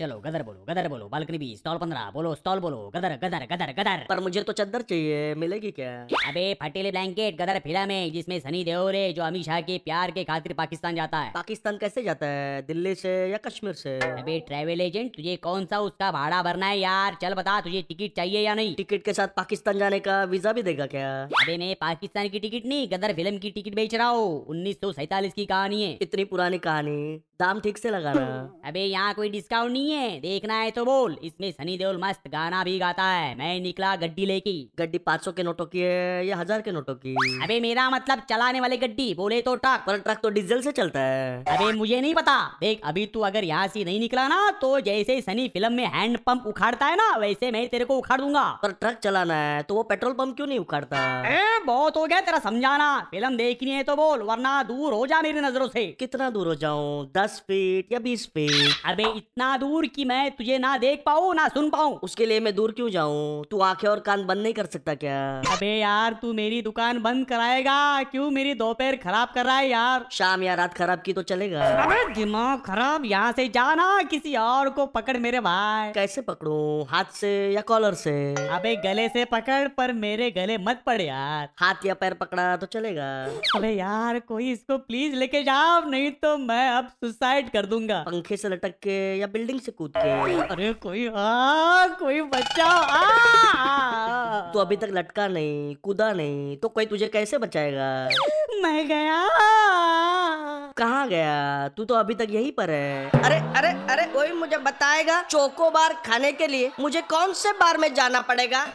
चलो गदर बोलो गदर बोलो बालकनी बीस स्टॉल पंद्रह बोलो स्टॉल बोलो गदर गदर गदर गदर। पर मुझे तो चद्दर चाहिए मिलेगी क्या? अबे फटेले ब्लैंकेट गदर फ़िल्म है जिसमें सनी देओल है जो अमित शाह के प्यार के खातिर पाकिस्तान जाता है। पाकिस्तान कैसे जाता है? दिल्ली से या कश्मीर से? अबे ट्रेवल एजेंट तुझे कौन सा उसका भाड़ा भरना है यार? चल बता तुझे टिकट चाहिए या नहीं? टिकट के साथ पाकिस्तान जाने का वीज़ा भी देगा क्या? अबे मैं पाकिस्तान की टिकट नहीं गदर फ़िल्म की टिकट बेच रहा हूँ। उन्नीस की कहानी है। इतनी पुरानी कहानी। दाम ठीक से लगाना अबे यहाँ कोई डिस्काउंट नहीं है। देखना है तो बोल। इसमें सनी देओल मस्त गाना भी गाता है। मैं निकला गड्डी लेके। गड्डी पाँच सौ के नोटों की है या हज़ार के नोटों की? अबे मेरा मतलब चलाने वाली गड्डी। बोले तो ट्रक। पर ट्रक तो डीजल से चलता है। अबे मुझे नहीं पता। देख अभी तू अगर यहाँ से नहीं निकला ना तो जैसे सनी फ़िल्म में हैंड पंप उखाड़ता है ना वैसे मैं तेरे को उखाड़ दूँगा। पर ट्रक चलाना है तो वो पेट्रोल पंप क्यों नहीं उखाड़ता? बहुत हो गया तेरा समझाना। फ़िल्म देखनी है तो बोल वरना दूर हो जा मेरी नज़रों से। कितना दूर हो जाऊँ? दस फीट या बीस फीट अबे इतना दूर कि मैं तुझे ना देख पाऊँ ना सुन पाऊँ। उसके लिए मैं दूर क्यों जाऊँ? तू आँखें और कान बंद नहीं कर सकता क्या? अबे यार तू मेरी दुकान बंद कराएगा। क्यों मेरी दोपहर खराब कर रहा है यार? शाम या रात खराब की तो चलेगा। अबे दिमाग खराब यहाँ से जाना किसी और को पकड़ मेरे भाई। कैसे पकड़ूं? हाथ से या कॉलर से? अबे गले से पकड़ पर मेरे गले मत पड़े यार। हाथ या पैर पकड़ा तो चलेगा। अबे यार कोई इसको प्लीज़ लेके जाओ नहीं तो मैं अब सुसाइड कर दूँगा। पंखे से लटक के या बिल्डिंग से कूद के? अरे कोई आ कोई बचाओ आ, आ, आ। तू अभी तक लटका नहीं कूदा नहीं तो कोई तुझे कैसे बचाएगा? मैं गया। कहाँ गया? तू तो अभी तक यहीं पर है। अरे अरे अरे कोई मुझे बताएगा चोको बार खाने के लिए मुझे कौन से बार में जाना पड़ेगा?